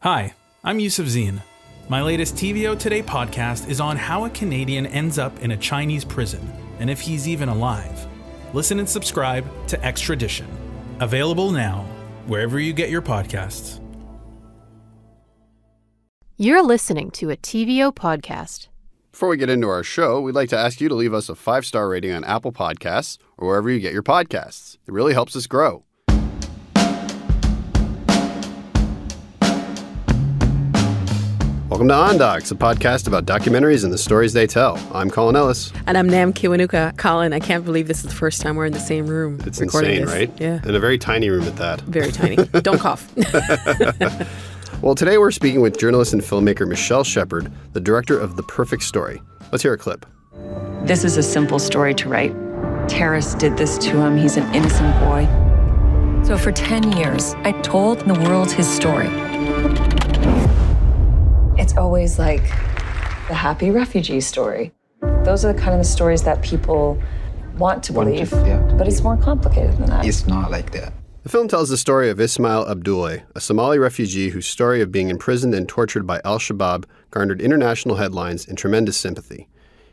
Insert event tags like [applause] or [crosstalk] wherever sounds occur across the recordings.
Hi, I'm Yusuf Zine. My latest TVO Today podcast is on how a Canadian ends up in a Chinese prison and if he's even alive. Listen and subscribe to Extradition. Available now, wherever you get your podcasts. You're listening to a TVO podcast. Before we get into our show, we'd like to ask you to leave us a five star rating on Apple Podcasts or wherever you get your podcasts. It really helps us grow. Welcome to On Docs, a podcast about documentaries and the stories they tell. I'm Colin Ellis. And I'm Nam Kiwanuka. Colin, I can't believe this is the first time we're in the same room. It's insane, this. right? Yeah. In a very tiny room at that. Very tiny. [laughs] Don't cough. [laughs] Well, today we're speaking with journalist and filmmaker Michelle Shepard, the director of The Perfect Story. Let's hear a clip. This is a simple story to write. Terrace did this to him. He's an innocent boy. So for 10 years, I told the world his story. It's always like the happy refugee story. Those are the kind of the stories that people want to Want to- believe. yeah, to but it's more complicated than that. It's not like that. The film tells the story of Ismail Abdulle, a Somali refugee whose story of being imprisoned and tortured by al Shabaab garnered international headlines and tremendous sympathy.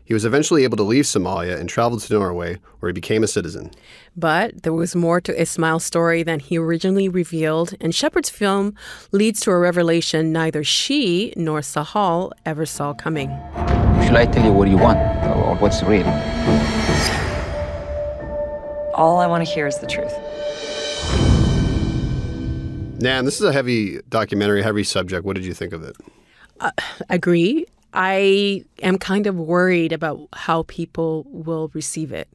He was eventually able to leave Somalia and traveled to Norway, where he became a citizen. but there was more to Ismail's story than he originally revealed, and Shepard's film leads to a revelation neither she nor Sahal ever saw coming. Should I tell you what you want or what's real? All I want to hear is the truth. Nam, this is a heavy documentary, heavy subject. What did you think of it? Uh, agree. I am kind of worried about how people will receive it.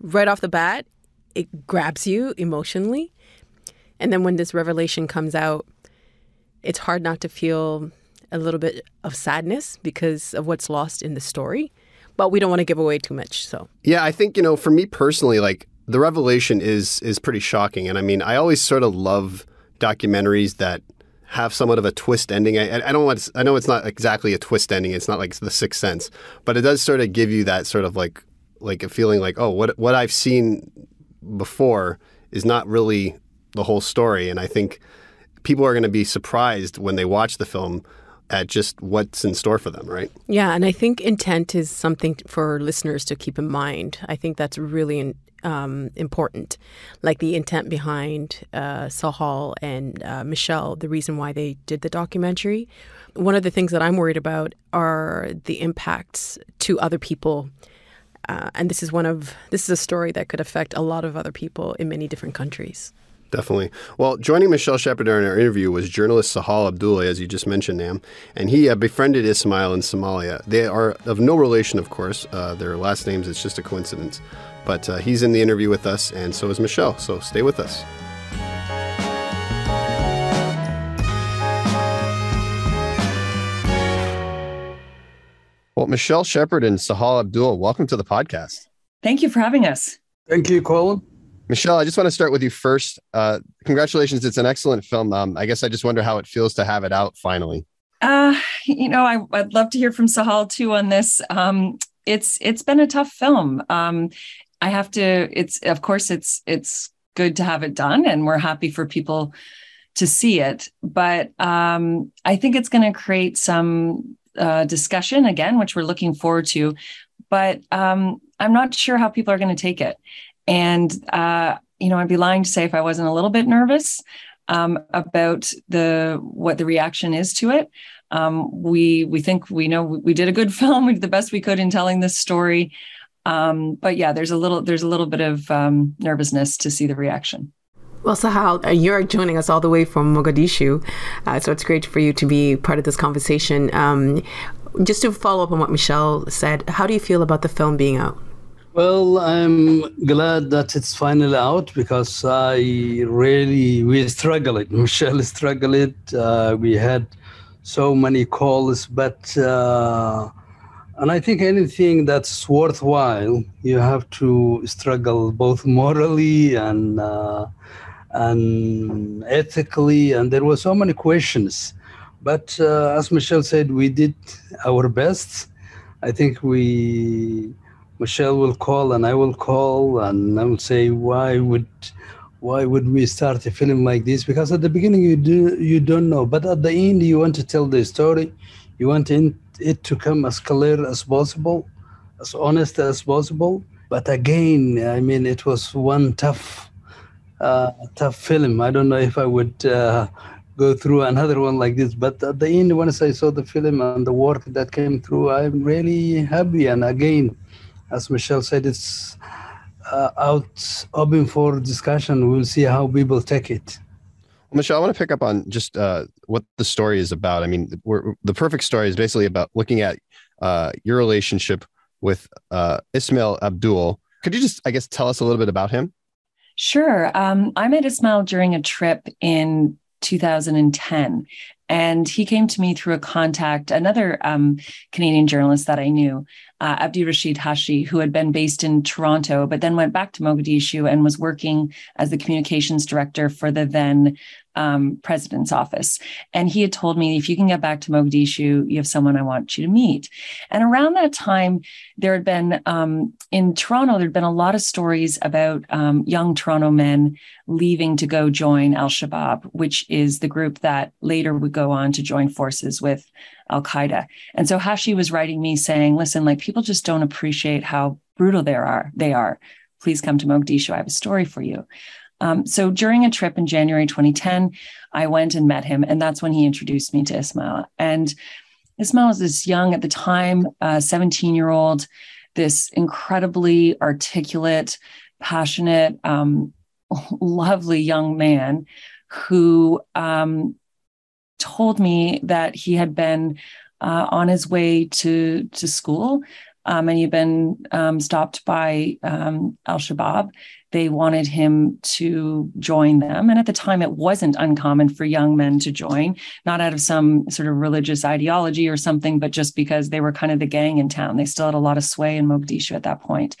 Right off the bat, it grabs you emotionally. And then when this revelation comes out, it's hard not to feel a little bit of sadness because of what's lost in the story. But we don't want to give away too much. So, Yeah, I think you know, for me personally, like the revelation is is pretty shocking, and I mean, I always sort of love documentaries that have somewhat of a twist ending. I, I don't want. To, I know it's not exactly a twist ending. It's not like The Sixth Sense, but it does sort of give you that sort of like like a feeling like, oh, what what I've seen before is not really the whole story, and I think people are going to be surprised when they watch the film at just what's in store for them, right? yeah. And I think intent is something for listeners to keep in mind. I think that's really um, important. Like the intent behind uh, Sahal and uh, Michelle, the reason why they did the documentary. One of the things that I'm worried about are the impacts to other people. Uh, and this is one of this is a story that could affect a lot of other people in many different countries. Definitely. Well, joining Michelle Shepard in our interview was journalist Sahal Abdulle, as you just mentioned, Nam, and he uh, befriended Ismail in Somalia. They are of no relation, of course. Uh, their last names, it's just a coincidence. But uh, he's in the interview with us, and so is Michelle. So stay with us. Well, Michelle Shepard and Sahal Abdulle, welcome to the podcast. Thank you for having us. Thank you, Colin. Michelle, I just want to start with you first. Uh, congratulations. It's an excellent film. Um, I guess I just wonder how it feels to have it out finally. Uh, you know, I, I'd love to hear from Sahal too on this. Um, it's it's been a tough film. Um, I have to. It's of course it's it's good to have it done, and we're happy for people to see it. But um, I think it's going to create some uh, discussion again, which we're looking forward to. But um, I'm not sure how people are going to take it. And uh, you know, I'd be lying to say if I wasn't a little bit nervous um, about the what the reaction is to it. Um, we we think we know we did a good [laughs] film. We did the best we could in telling this story. Um, but yeah, there's a little there's a little bit of um, nervousness to see the reaction. Well, Sahal, uh, you're joining us all the way from Mogadishu, uh, so it's great for you to be part of this conversation. Um, just to follow up on what Michelle said, how do you feel about the film being out? Well, I'm glad that it's finally out because I really we struggled. [laughs] Michelle struggled. Uh, we had so many calls, but uh, and I think anything that's worthwhile, you have to struggle both morally and uh, and ethically. And there were so many questions, but uh, as Michelle said, we did our best. I think we Michelle will call and I will call and I will say, why would why would we start a film like this? Because at the beginning you do you don't know, but at the end you want to tell the story. You want it to come as clear as possible, as honest as possible. But again, I mean, it was one tough, uh, tough film. I don't know if I would uh, go through another one like this. But at the end, once I saw the film and the work that came through, I'm really happy. And again, as Michelle said, it's uh, out open for discussion. We'll see how people take it. Well, Michelle, I want to pick up on just uh, what the story is about. I mean, the perfect story is basically about looking at uh, your relationship with uh, Ismail Abdulle. Could you just, I guess, tell us a little bit about him? Sure. Um, I met Ismail during a trip in 2010. And he came to me through a contact, another um, Canadian journalist that I knew, uh, Abdi Rashid Hashi, who had been based in Toronto, but then went back to Mogadishu and was working as the communications director for the then um, president's office. And he had told me, if you can get back to Mogadishu, you have someone I want you to meet. And around that time, there had been um, in Toronto, there'd been a lot of stories about um, young Toronto men leaving to go join Al Shabaab, which is the group that later would go on to join forces with Al Qaeda. And so Hashi was writing me saying, listen, like people just don't appreciate how brutal they are. They are. Please come to Mogadishu. I have a story for you. Um, so during a trip in January 2010, I went and met him, and that's when he introduced me to Ismail. And Ismail was this young at the time, 17 uh, year old, this incredibly articulate, passionate, um, [laughs] lovely young man who um, told me that he had been uh, on his way to to school um, and he'd been um, stopped by um, Al Shabaab. They wanted him to join them. And at the time, it wasn't uncommon for young men to join, not out of some sort of religious ideology or something, but just because they were kind of the gang in town. They still had a lot of sway in Mogadishu at that point.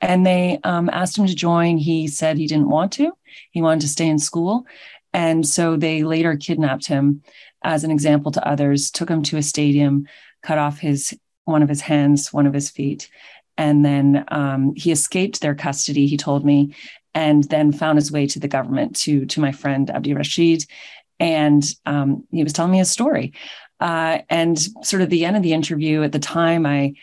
And they um, asked him to join. He said he didn't want to, he wanted to stay in school. And so they later kidnapped him as an example to others, took him to a stadium, cut off his one of his hands, one of his feet. And then um, he escaped their custody, he told me, and then found his way to the government, to, to my friend Abdi Rashid. And um, he was telling me a story. Uh, and sort of the end of the interview at the time, I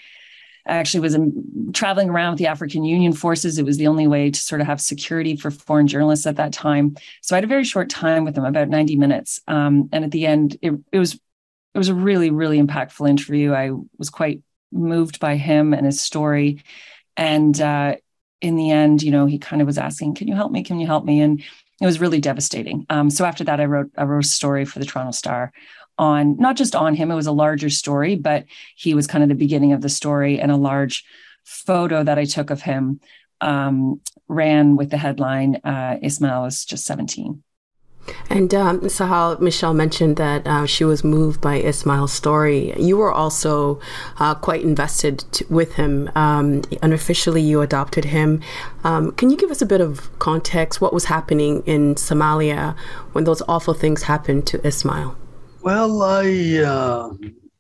actually was in, traveling around with the African Union forces. It was the only way to sort of have security for foreign journalists at that time. So I had a very short time with him, about 90 minutes. Um, and at the end, it, it was it was a really, really impactful interview. I was quite moved by him and his story. And uh, in the end, you know, he kind of was asking, "Can you help me? Can you help me?" And it was really devastating. Um, so after that, I wrote I wrote a story for the Toronto Star on not just on him; it was a larger story, but he was kind of the beginning of the story, and a large photo that I took of him um, ran with the headline uh, "Ismail is just 17." And um, Sahal, Michelle mentioned that uh, she was moved by Ismail's story. You were also uh, quite invested to, with him. Um, unofficially, you adopted him. Um, can you give us a bit of context? What was happening in Somalia when those awful things happened to Ismail? Well, I, uh,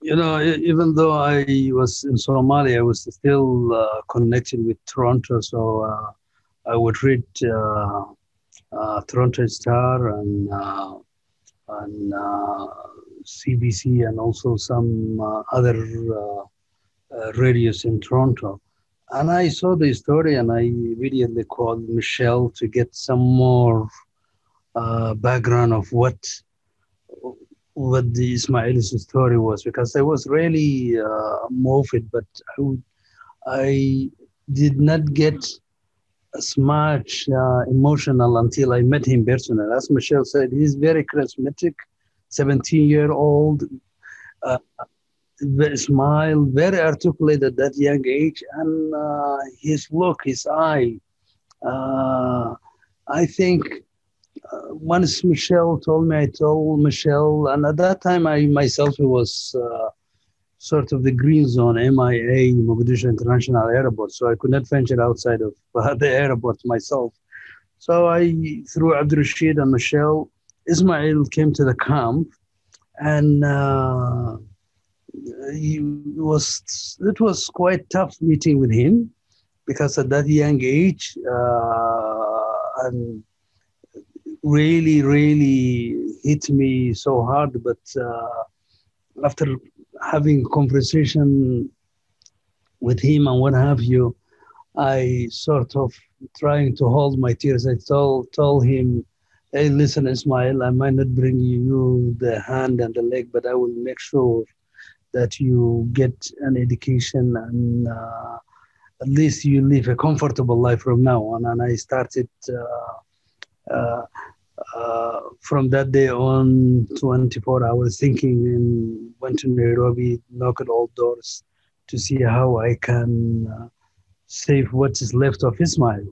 you know, even though I was in Somalia, I was still uh, connected with Toronto, so uh, I would read uh, uh, Toronto Star and uh, and CBC and also some other radios in Toronto. And I saw the story and I immediately called Michelle to get some more background of what what the Ismail's story was because I was really uh, moved, but I, would, I did not get as much uh, emotional until I met him personally. As Michelle said, he's very charismatic, 17 year old, uh, smile, very articulate at that young age, and uh, his look, his eye. Uh, I think once Michelle told me, I told Michelle, and at that time I myself was uh, sort of the green zone, MIA, Mogadishu International Airport. So I could not venture outside of [laughs] uh, the airport myself. So I, through Abdul Rashid and Michelle, Ismail came to the camp, and uh, was. It was quite tough meeting with him because at that young age, uh, and really, really hit me so hard. But uh, after having conversation with him and what have you, I sort of trying to hold my tears. I told told him, "Hey, listen, Ismail, I might not bring you the hand and the leg, but I will make sure that you get an education and uh, at least you live a comfortable life from now on." And I started. Uh, uh, uh, from that day on, 24 hours thinking and went to Nairobi, knocked at all doors to see how I can uh, save what is left of Ismail.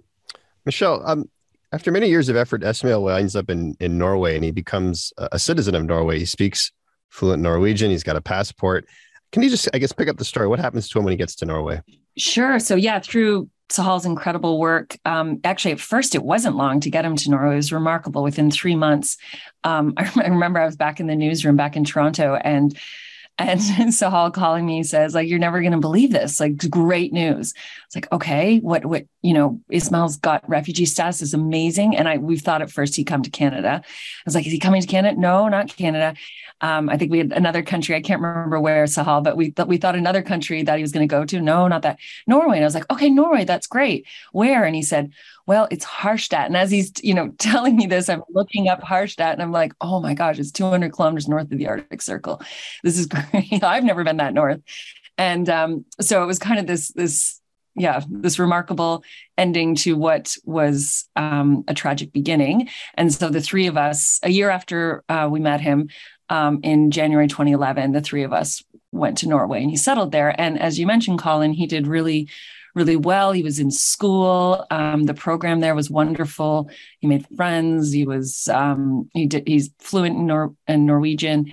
Michelle, um, after many years of effort, Ismail winds up in, in Norway and he becomes a citizen of Norway. He speaks fluent Norwegian. He's got a passport. Can you just, I guess, pick up the story? What happens to him when he gets to Norway? Sure. So, yeah, through Sahal's incredible work. Um, actually, at first, it wasn't long to get him to Norway. It was remarkable. Within three months, um, [laughs] I, remember I was back in the newsroom back in Toronto, and and [laughs] Sahal calling me says, like, you're never going to believe this. Like, great news. It's like, okay, what, what, you know, Ismail's got refugee status is amazing. And I, we thought at first he'd come to Canada. I was like, is he coming to Canada? No, not Canada. Um, I think we had another country. I can't remember where Sahal, but we thought we thought another country that he was going to go to. No, not that. Norway. And I was like, okay, Norway, that's great. Where? And he said, well, it's Harstad. And as he's, you know, [laughs] telling me this, I'm looking up Harstad and I'm like, oh my gosh, it's 200 kilometers north of the Arctic Circle. This is [laughs] great. I've never been that north. And um, so it was kind of this, this, yeah, this remarkable ending to what was um, a tragic beginning. And so the three of us, a year after uh, we met him um, in January 2011, the three of us went to Norway and he settled there. And as you mentioned, Colin, he did really really well. He was in school. Um, the program there was wonderful. He made friends. He was um, he did he's fluent in, Nor- in Norwegian.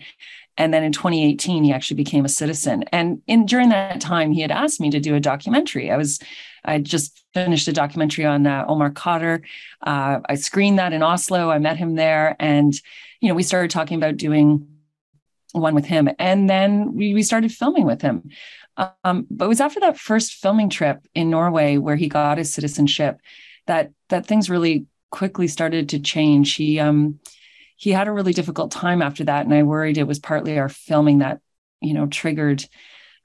And then in 2018, he actually became a citizen. And in during that time, he had asked me to do a documentary. I was I just finished a documentary on uh, Omar Khadr. Uh, I screened that in Oslo. I met him there, and you know we started talking about doing one with him, and then we, we started filming with him. Um, but it was after that first filming trip in Norway where he got his citizenship that that things really quickly started to change. He um, he had a really difficult time after that, and I worried it was partly our filming that you know triggered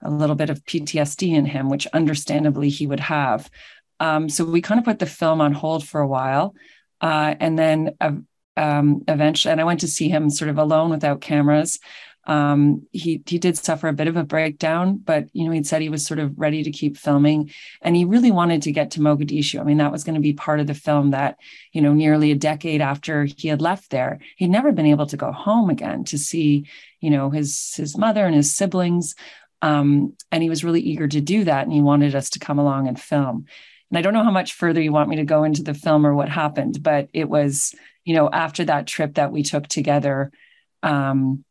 a little bit of PTSD in him, which understandably he would have. Um, so we kind of put the film on hold for a while, uh, and then uh, um, eventually, and I went to see him sort of alone without cameras. Um, he he did suffer a bit of a breakdown, but you know he'd said he was sort of ready to keep filming, and he really wanted to get to Mogadishu. I mean, that was going to be part of the film. That you know, nearly a decade after he had left there, he'd never been able to go home again to see you know his his mother and his siblings, um, and he was really eager to do that, and he wanted us to come along and film. And I don't know how much further you want me to go into the film or what happened, but it was you know after that trip that we took together. Um,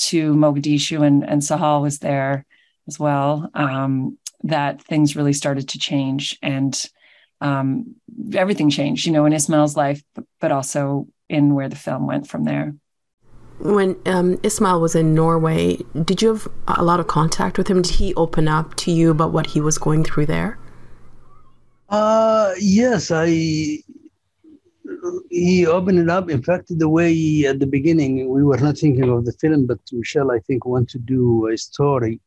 to Mogadishu and, and Sahal was there as well, um, that things really started to change and um, everything changed, you know, in Ismail's life, but also in where the film went from there. When um, Ismail was in Norway, did you have a lot of contact with him? Did he open up to you about what he was going through there? Uh, yes, I he opened it up. In fact, the way at the beginning we were not thinking of the film, but Michelle, I think, wanted to do a story.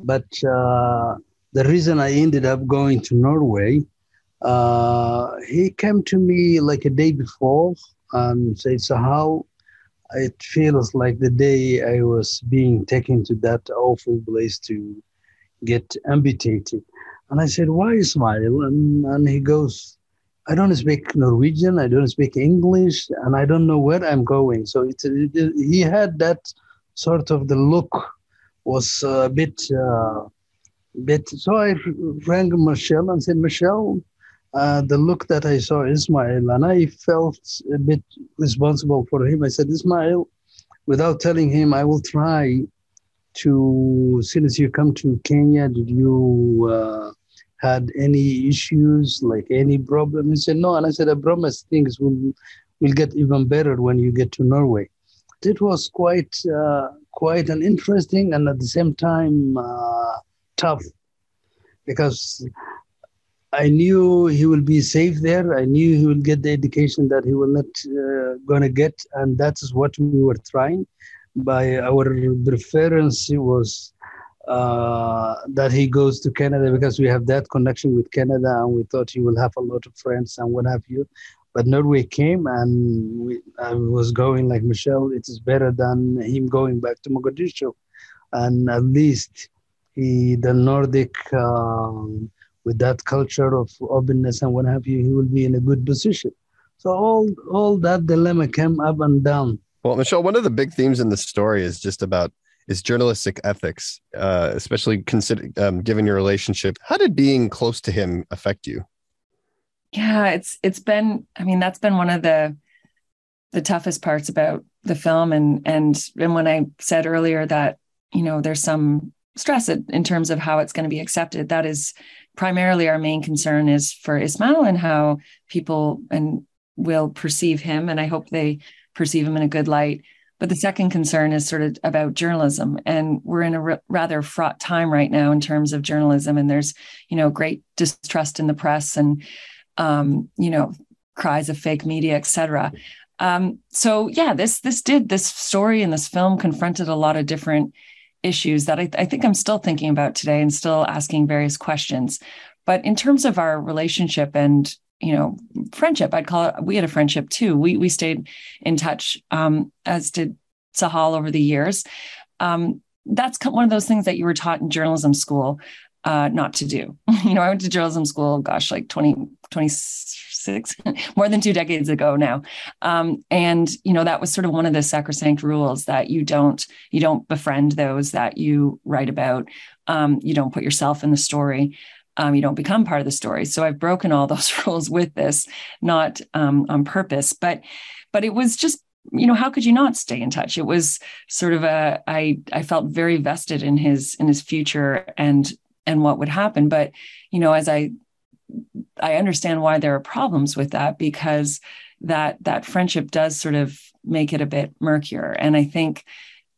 But uh, the reason I ended up going to Norway, uh, he came to me like a day before and said, "So how?" It feels like the day I was being taken to that awful place to get amputated. And I said, Why smile? And, and he goes, I don't speak Norwegian, I don't speak English, and I don't know where I'm going. So it's, it, he had that sort of the look was a bit, uh, bit. So I rang Michelle and said, Michelle, uh, the look that I saw Ismail, and I felt a bit responsible for him. I said, Ismail, without telling him, I will try to, as you come to Kenya, did you uh, had any issues, like any problem? He said, no. And I said, I promise things will, will get even better when you get to Norway. It was quite, uh, quite an interesting and at the same time uh, tough because I knew he will be safe there. I knew he will get the education that he will not uh, gonna get, and that is what we were trying. By our preference was uh, that he goes to Canada because we have that connection with Canada, and we thought he will have a lot of friends and what have you. But Norway came, and we, I was going like Michelle. It is better than him going back to Mogadishu, and at least he the Nordic. Um, with that culture of openness and what have you, he will be in a good position. So all all that dilemma came up and down. Well, Michelle, one of the big themes in the story is just about is journalistic ethics, uh, especially consider um, given your relationship. How did being close to him affect you? Yeah, it's it's been. I mean, that's been one of the the toughest parts about the film, and and and when I said earlier that you know there's some stress in terms of how it's going to be accepted, that is primarily our main concern is for Ismail and how people and will perceive him, and I hope they perceive him in a good light. But the second concern is sort of about journalism, and we're in a r- rather fraught time right now in terms of journalism, and there's you know great distrust in the press, and um, you know cries of fake media, etc. Um, so yeah, this this did this story and this film confronted a lot of different issues that I, I think I'm still thinking about today and still asking various questions. But in terms of our relationship and you know friendship, I'd call it. We had a friendship too. We we stayed in touch, um, as did Sahal over the years. Um, that's one of those things that you were taught in journalism school uh, not to do. [laughs] you know, I went to journalism school, gosh, like 20, 26, [laughs] more than two decades ago now. Um, and, you know, that was sort of one of the sacrosanct rules that you don't, you don't befriend those that you write about. Um, you don't put yourself in the story. Um, you don't become part of the story. So I've broken all [laughs] those rules with this, not um, on purpose, but, but it was just you know how could you not stay in touch? It was sort of a i i felt very vested in his in his future and and what would happen. But you know as i i understand why there are problems with that because that that friendship does sort of make it a bit murkier. And i think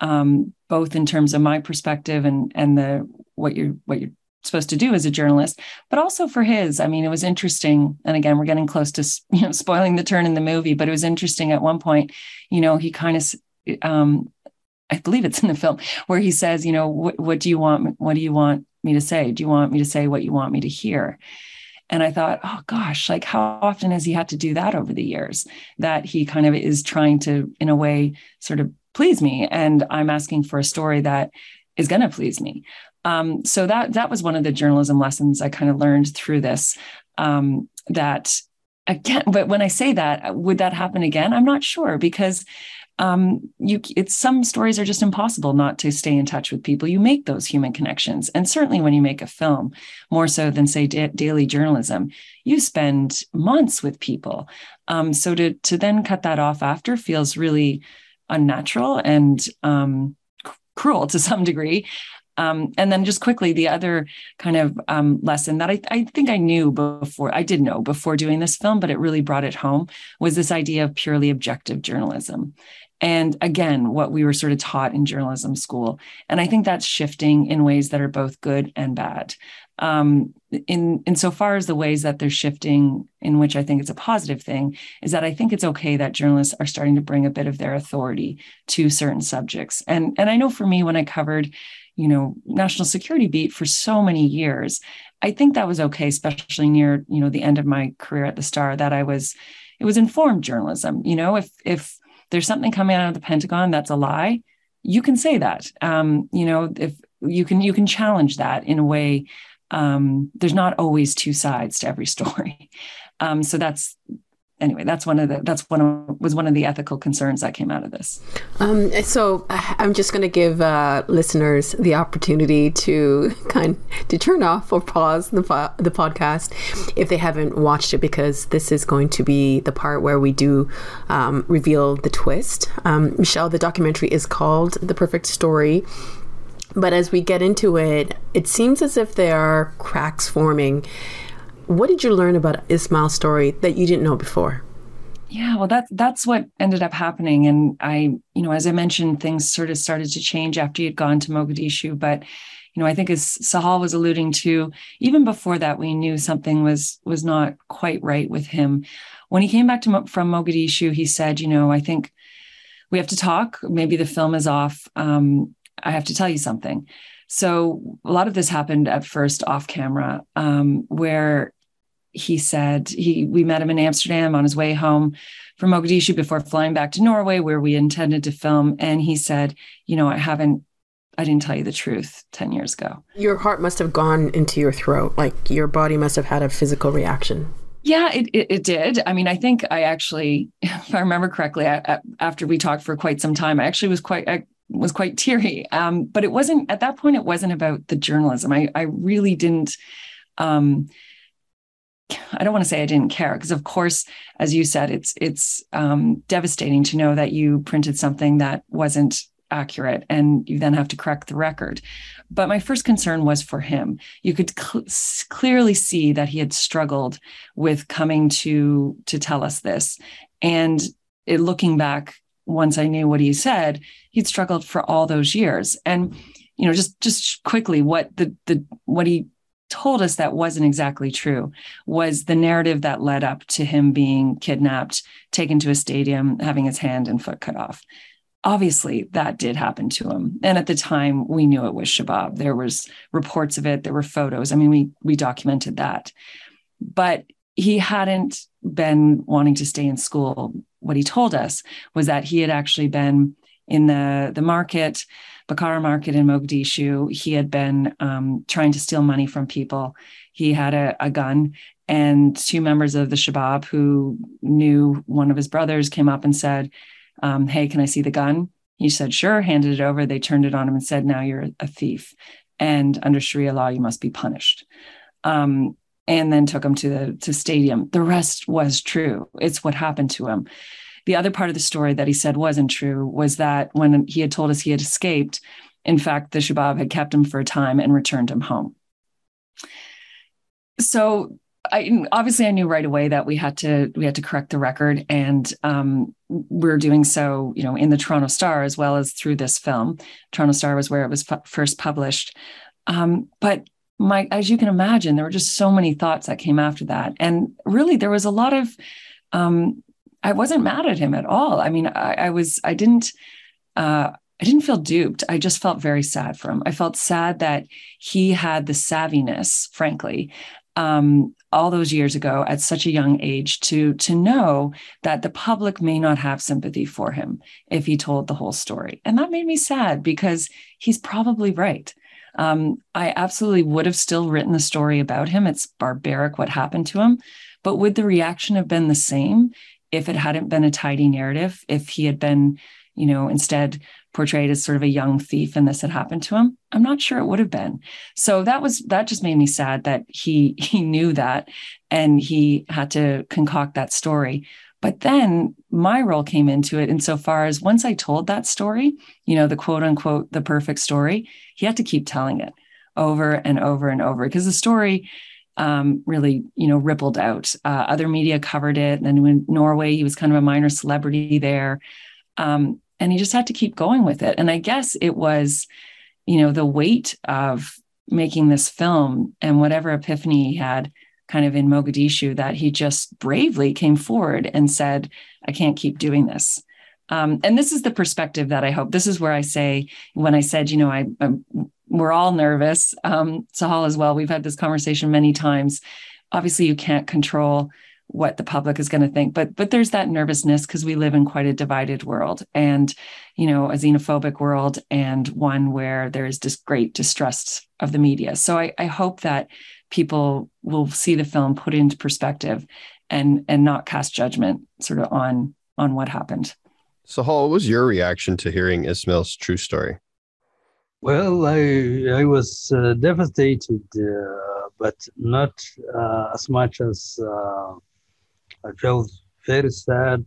um, both in terms of my perspective and and the what you're what you're supposed to do as a journalist but also for his i mean it was interesting and again we're getting close to [laughs] you know spoiling the turn in the movie but it was interesting at one point you know he kind of um, I believe it's in the film where he says, you know, what, what do you want? What do you want me to say? Do you want me to say what you want me to hear? And I thought, oh gosh, like how often has he had to do that over the years that he kind of is trying to, in a way, sort of please me. And I'm asking for a story that is going to please me. Um, so that that was one of the journalism lessons I kind of learned through this. Um, that again, but when I say that, would that happen again? I'm not sure because um, you it's some stories are just impossible not to stay in touch with people you make those human connections and certainly when you make a film more so than say da- daily journalism you spend months with people um, so to to then cut that off after feels really unnatural and um, cruel to some degree um, and then just quickly, the other kind of um, lesson that I, I, think I knew before, I did know before doing this film, but it really brought it home was this idea of purely objective journalism. And again what we were sort of taught in journalism school. And i think that's shifting in ways that are both good and bad. Um, in insofar as the ways that they're shifting in which i think it's a positive thing is that i think it's okay that journalists are starting to bring a bit of their authority to certain subjects. And and i know for me when i covered you know national security beat for so many years i think that was okay especially near you know the end of my career at the star that i was it was informed journalism you know if if there's something coming out of the Pentagon that's a lie, you can say that. Um, you know, if you can you can challenge that in a way. Um, there's not always two sides to every [laughs] story. Um, so that's anyway, that's one of the that's one of, was one of the ethical concerns that came out of this. Um, so I'm just going to give uh, listeners the opportunity to [laughs] kind to turn off or pause the po- the podcast if they haven't watched it because this is going to be the part where we do um, reveal the twist. Um, Michelle, the documentary is called "The Perfect Story." But as we get into it, it seems as if there are cracks forming what did you learn about Ismail's story that you didn't know before? Yeah, well, that's that's what ended up happening, and I, you know, as I mentioned, things sort of started to change after had gone to Mogadishu. But, you know, I think as Sahal was alluding to, even before that, we knew something was was not quite right with him. When he came back to from Mogadishu, he said, you know, I think we have to talk. Maybe the film is off. Um, I have to tell you something. So a lot of this happened at first off camera, um, where he said he we met him in Amsterdam on his way home from Mogadishu before flying back to Norway where we intended to film. And he said you know I haven't I didn't tell you the truth 10 years ago. Your heart must have gone into your throat. Like your body must have had a physical reaction. Yeah it, it, it did. I mean I think I actually [laughs] if I remember correctly I, after we talked for quite some time I actually was quite I, was quite teary. Um, but it wasn't at that point it wasn't about the journalism. I I really didn't um, I don't want to say I didn't care because, of course, as you said, it's it's um, devastating to know that you printed something that wasn't accurate, and you then have to correct the record. But my first concern was for him. You could cl- clearly see that he had struggled with coming to to tell us this, and it, looking back, once I knew what he said, he'd struggled for all those years, and you know, just just quickly, what the the what he told us that wasn't exactly true was the narrative that led up to him being kidnapped, taken to a stadium, having his hand and foot cut off. Obviously, that did happen to him. And at the time, we knew it was Shabab. There was reports of it, there were photos. I mean, we we documented that. But he hadn't been wanting to stay in school. What he told us was that he had actually been in the, the market Bakara market in Mogadishu. He had been um, trying to steal money from people. He had a, a gun, and two members of the Shabab who knew one of his brothers came up and said, um, Hey, can I see the gun? He said, Sure, handed it over. They turned it on him and said, Now you're a thief. And under Sharia law, you must be punished. Um, and then took him to the to stadium. The rest was true. It's what happened to him. The other part of the story that he said wasn't true was that when he had told us he had escaped, in fact, the Shabab had kept him for a time and returned him home. So I obviously I knew right away that we had to we had to correct the record, and um, we're doing so, you know, in the Toronto Star as well as through this film. Toronto Star was where it was first published, um, but my as you can imagine, there were just so many thoughts that came after that, and really there was a lot of um, I wasn't mad at him at all. I mean, I, I was, I didn't, uh, I didn't feel duped. I just felt very sad for him. I felt sad that he had the savviness, frankly, um, all those years ago at such a young age to to know that the public may not have sympathy for him if he told the whole story, and that made me sad because he's probably right. Um, I absolutely would have still written the story about him. It's barbaric what happened to him, but would the reaction have been the same if it hadn't been a tidy narrative, if he had been, you know, instead portrayed as sort of a young thief and this had happened to him, I'm not sure it would have been. So that was that just made me sad that he [laughs] he knew that and he had to concoct that story. But then my role came into it insofar as once I told that story, you know, the quote unquote the perfect story, he had to keep telling it over and over and over because the story um, really, you know, rippled out. Uh, other media covered it. And then in Norway, he was kind of a minor celebrity there. Um, and he just had to keep going with it. And I guess it was, you know, the weight of making this film and whatever epiphany he had kind of in Mogadishu that he just bravely came forward and said, I can't keep doing this. Um, and this is the perspective that I hope. This is where I say, when I said, you know, I, I'm we're all nervous. Um, Sahal as well. We've had this conversation many times. Obviously, you can't control what the public is going to think, but but there's that nervousness because we live in quite a divided world, and you know, a xenophobic world, and one where there is just great distrust of the media. So I, I hope that people will see the film put into perspective, and and not cast judgment sort of on on what happened. Sahal, what was your reaction to hearing Ismail's true story? Well, I I was uh, devastated, uh, but not uh, as much as uh, I felt very sad,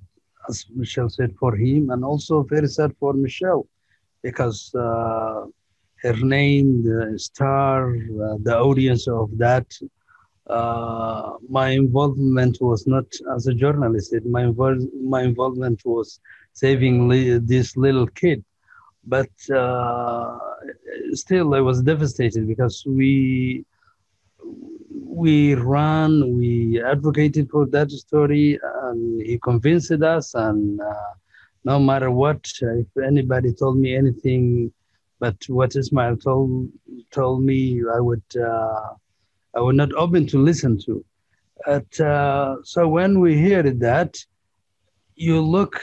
as Michelle said, for him, and also very sad for Michelle, because uh, her name, the star, uh, the audience of that my involvement was not as a journalist. It, my, my involvement was saving li- this little kid. But still, I was devastated because we we ran, we advocated for that story, and he convinced us. And uh, no matter what, if anybody told me anything, but what Ismail told told me, I would uh, I would not open to listen to. But, uh, so when we hear that, you look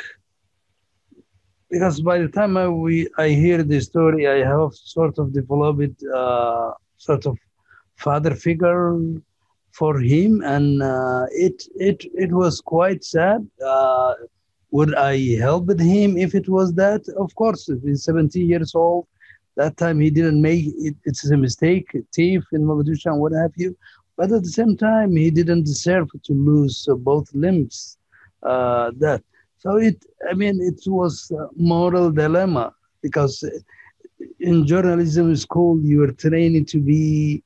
because by the time I, we I hear the story, I have sort of developed uh, sort of father figure for him, and uh, it it it was quite sad. Uh, would I help him if it was that? Of course, if he's 70 years old, that time he didn't make it, it's a mistake, a thief in Mogadishu and what have you. But at the same time, he didn't deserve to lose both limbs. Uh, that so it, I mean, it was a moral dilemma because in journalism school you are trained to be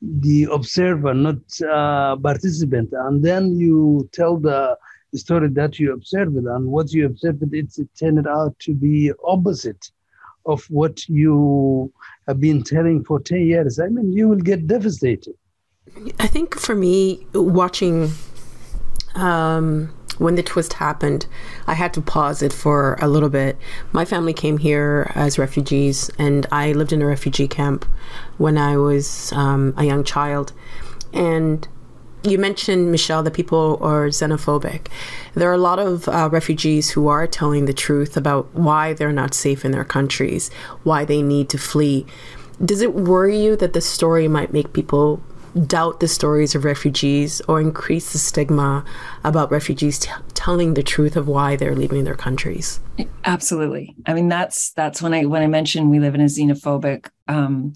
the observer, not uh, participant, and then you tell the story that you observed, and what you observed, it turned out to be opposite of what you have been telling for 10 years. I mean, you will get devastated. I think for me, watching um, when the twist happened, I had to pause it for a little bit. My family came here as refugees, and I lived in a refugee camp when I was um, a young child. And you mentioned, Michelle, that people are xenophobic. There are a lot of uh, refugees who are telling the truth about why they're not safe in their countries, why they need to flee. Does it worry you that the story might make people doubt the stories of refugees or increase the stigma about refugees t- telling the truth of why they're leaving their countries? Absolutely. I mean that's that's when i when i mentioned we live in a xenophobic um,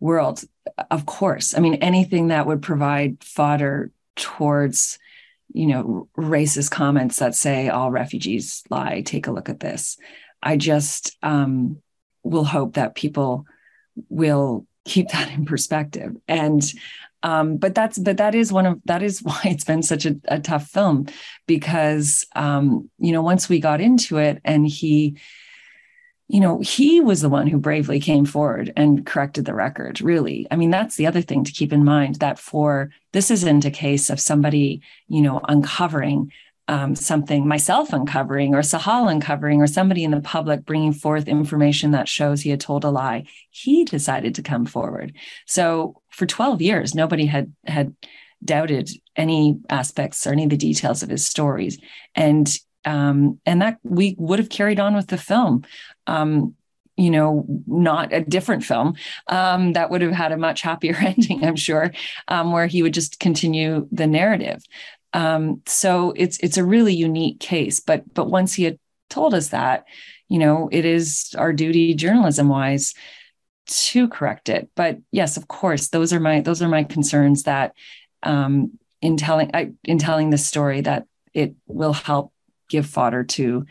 world. Of course. I mean anything that would provide fodder towards you know racist comments that say all refugees lie take a look at this. I just um, will hope that people will keep [laughs] that in perspective. And um, but that's but that is one of that is [laughs] why it's been such a, a tough film because um, you know once we got into it and he you know he was the one who bravely came forward and corrected the record really. I mean that's the other thing to keep in mind that for this isn't a case of somebody you know uncovering um, something myself uncovering or Sahal uncovering or somebody in the public bringing forth information that shows he had told a lie. He decided to come forward. So for 12 years, nobody had had doubted any aspects or any of the details of his stories. And um, and that we would have carried on with the film. Um, you know, not a different film um, that would have had a much happier [laughs] ending, I'm sure, um, where he would just continue the narrative. Um, so it's it's a really unique case. But but once he had told us that, you know, it is our duty journalism wise to correct it. But yes, of course, those are my those are my concerns that um, in telling I, in telling this story that it will help give fodder to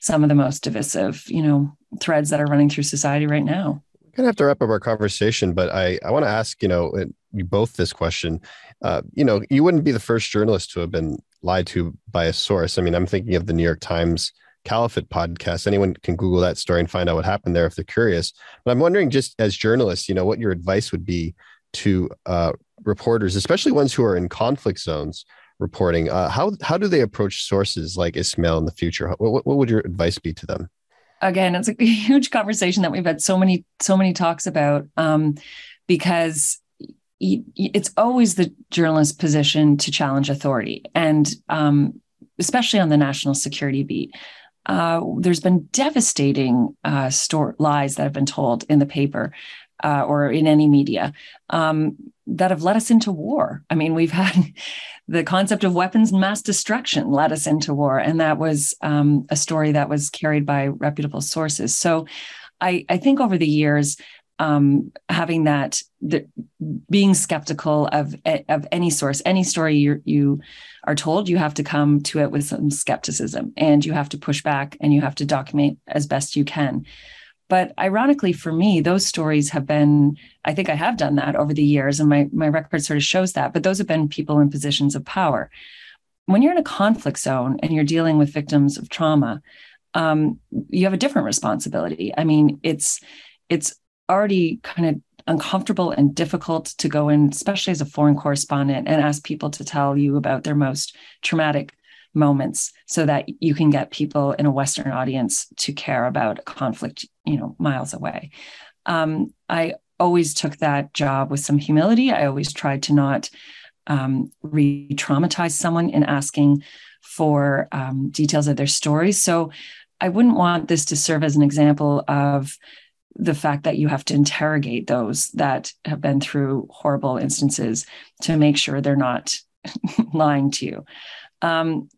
some of the most divisive, you know, threads that are running through society right now. We're gonna have to wrap up our conversation, but I I want to ask you know you both this question. Uh, you know, you wouldn't be the first journalist to have been lied to by a source. I mean, I'm thinking of the New York Times Caliphate podcast. Anyone can Google that story and find out what happened there if they're curious. But I'm wondering, just as journalists, you know, what your advice would be to uh, reporters, especially ones who are in conflict zones reporting. Uh, how how do they approach sources like Ismail in the future? What, what would your advice be to them? Again, it's a [laughs] huge conversation that we've had so many so many talks about um, because it's always the journalist's position to challenge authority, and um, especially on the national security beat. Uh, there's been devastating uh, store, lies that have been told in the paper uh, or in any media um, that have led us into war. I mean, we've had [laughs] the concept of weapons mass destruction led us into war, and that was um, a story that was carried by reputable sources. So, I, I think over the years, um, having that, the, being skeptical of of any source, any story you you are told, you have to come to it with some skepticism, and you have to push back, and you have to document as best you can. But ironically for me, those stories have been, I think I have done that over the years, and my, my record sort of shows that, but those have been people in positions of power. When you're in a conflict zone and you're dealing with victims of trauma, um, you have a different responsibility. I mean, it's it's already kind of uncomfortable and difficult to go in, especially as a foreign correspondent, and ask people to tell you about their most traumatic moments so that you can get people in a Western audience to care about a conflict, you know, miles away. Um, I always took that job with some humility. I always tried to not um, re traumatize someone in asking for um, details of their story. So I wouldn't want this to serve as an example of the fact that you have to interrogate those that have been through horrible instances to make sure they're not [laughs] lying to you. Um,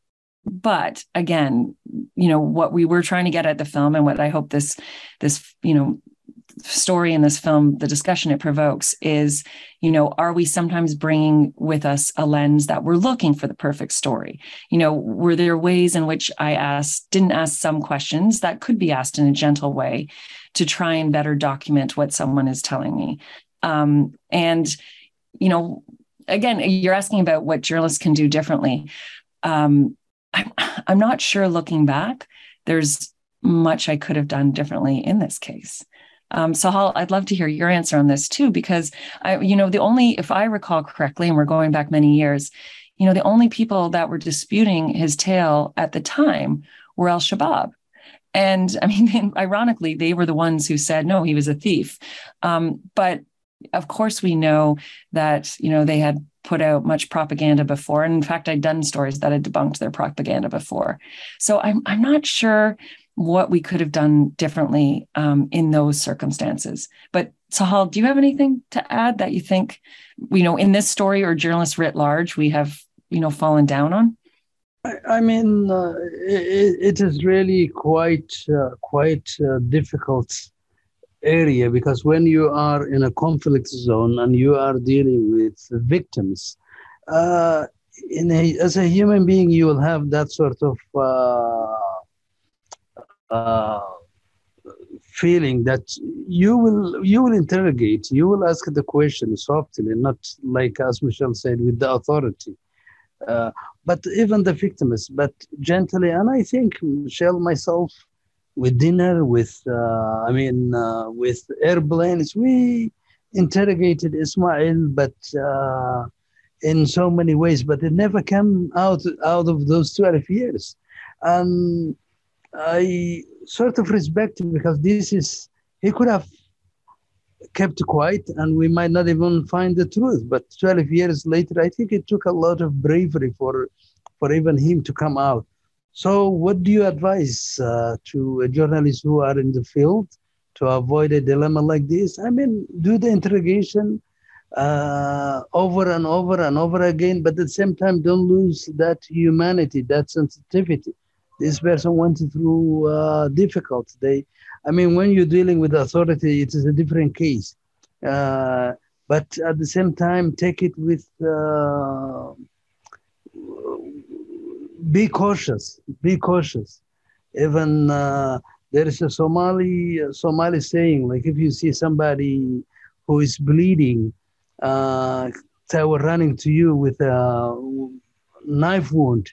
but again, you know what we were trying to get at the film, and what I hope this this you know story in this film, the discussion it provokes is, you know, are we sometimes bringing with us a lens that we're looking for the perfect story? You know, were there ways in which I asked, didn't ask some questions that could be asked in a gentle way to try and better document what someone is telling me? Um, and, you know, again, you're asking about what journalists can do differently. Um, I'm, I'm not sure looking back, there's much I could have done differently in this case. Um, Sahal, I'd love to hear your answer on this too, because I, you know, the only, if I recall correctly, and we're going back many years, you know, the only people that were disputing his tale at the time were Al Shabaab. And I [laughs] mean, ironically, they were the ones who said, no, he was a thief. Um, but of course, we know that, you know, they had put out much propaganda before. And in fact, I'd done stories that had debunked their propaganda before. So I'm, I'm not sure what we could have done differently um, in those circumstances. But Sahal, do you have anything to add that you think, you know, in this story or journalists writ large, we have, you know, fallen down on? I, mean, uh, it, it is really quite uh, quite uh, difficult area because when you are in a conflict zone and you are dealing with victims, uh, in a, as a human being, you will have that sort of uh, feeling that you will you will interrogate, you will ask the question softly, not like as Michelle said with the authority. Uh, but even the victims, but gently. And I think Michelle, myself, with dinner, with uh, I mean, uh, with airplanes, we interrogated Ismail, but uh, in so many ways. But it never came out out of those twelve years, and I sort of respect him because this is, he could have kept quiet and we might not even find the truth. But 12 years later, I think it took a lot of bravery for, for even him to come out. So, what do you advise uh, to journalists who are in the field to avoid a dilemma like this? I mean, do the interrogation uh, over and over and over again, but at the same time, don't lose that humanity, that sensitivity this person went through uh, difficult. They, I mean, when you're dealing with authority, it is a different case. Uh, but at the same time, take it with. Uh, be cautious. Be cautious. Even uh, there is a Somali Somali saying, like if you see somebody who is bleeding, uh, they were running to you with a knife wound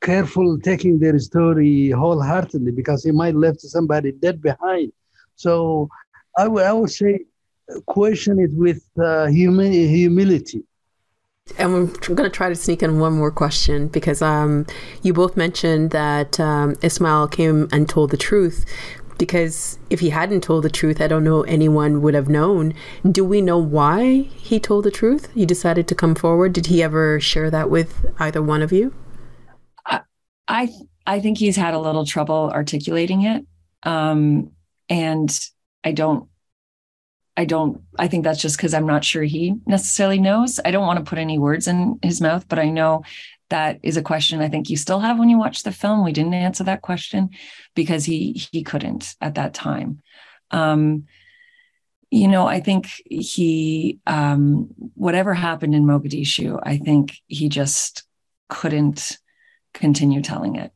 careful taking their story wholeheartedly because he might left somebody dead behind. So I would, I would say question it with uh, humi- humility. And I'm going to try to sneak in one more question because um, you both mentioned that um, Ismail came and told the truth. Because if he hadn't told the truth, I don't know anyone would have known. Do we know why he told the truth? He decided to come forward. Did he ever share that with either one of you? I I think he's had a little trouble articulating it, um, and I don't. I don't. I think that's just because I'm not sure he necessarily knows. I don't want to put any words in his mouth, but I know that is a question I think you still have when you watch the film. We didn't answer that question because he he couldn't at that time. Um, you know, I think he um, whatever happened in Mogadishu, I think he just couldn't continue telling it.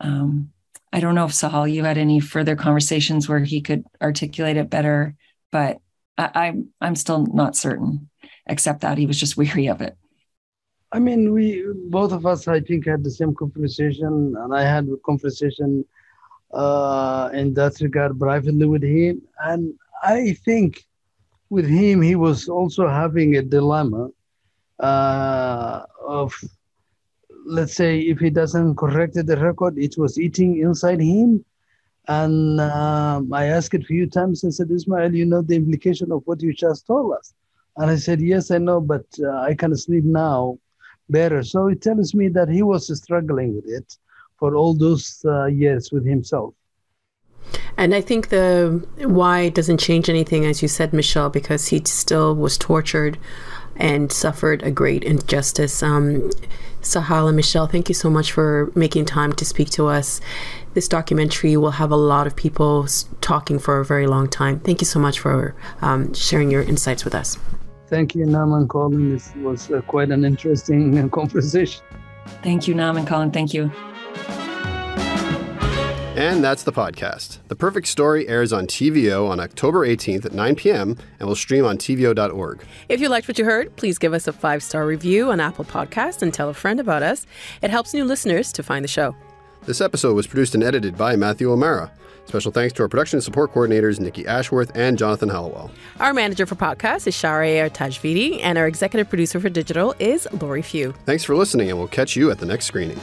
Um, I don't know if Sahal, you had any further conversations where he could articulate it better, but I, I'm I'm still not certain, except that he was just weary of it. I mean, we both of us, I think, had the same conversation, and I had a conversation uh, in that regard privately with him. And I think with him, he was also having a dilemma uh, of, let's say, if he doesn't correct the record, it was eating inside him. And um, I asked it a few times and said, Ismail, you know the implication of what you just told us. And I said, Yes, I know, but uh, I can sleep now better. So it tells me that he was struggling with it for all those uh, years with himself. And I think the why doesn't change anything, as you said, Michelle, because he still was tortured and suffered a great injustice. Um, Sahal and Michelle, thank you so much for making time to speak to us. This documentary will have a lot of people talking for a very long time. Thank you so much for um, sharing your insights with us. Thank you, Nam and Colin. This was uh, quite an interesting [laughs] conversation. Thank you, Nam and Colin. Thank you. And that's the podcast. The Perfect Story airs on TVO on October 18th at 9 p.m. and will stream on TVO.org. If you liked what you heard, please give us a five star review on Apple Podcasts and tell a friend about us. It helps new listeners to find the show. This episode was produced and edited by Matthew O'Mara. Special thanks to our production and support coordinators, Nikki Ashworth and Jonathan Hallowell. Our manager for podcasts is Shahriar Tajvidi, and our executive producer for digital is Lori Few. Thanks for listening, and we'll catch you at the next screening.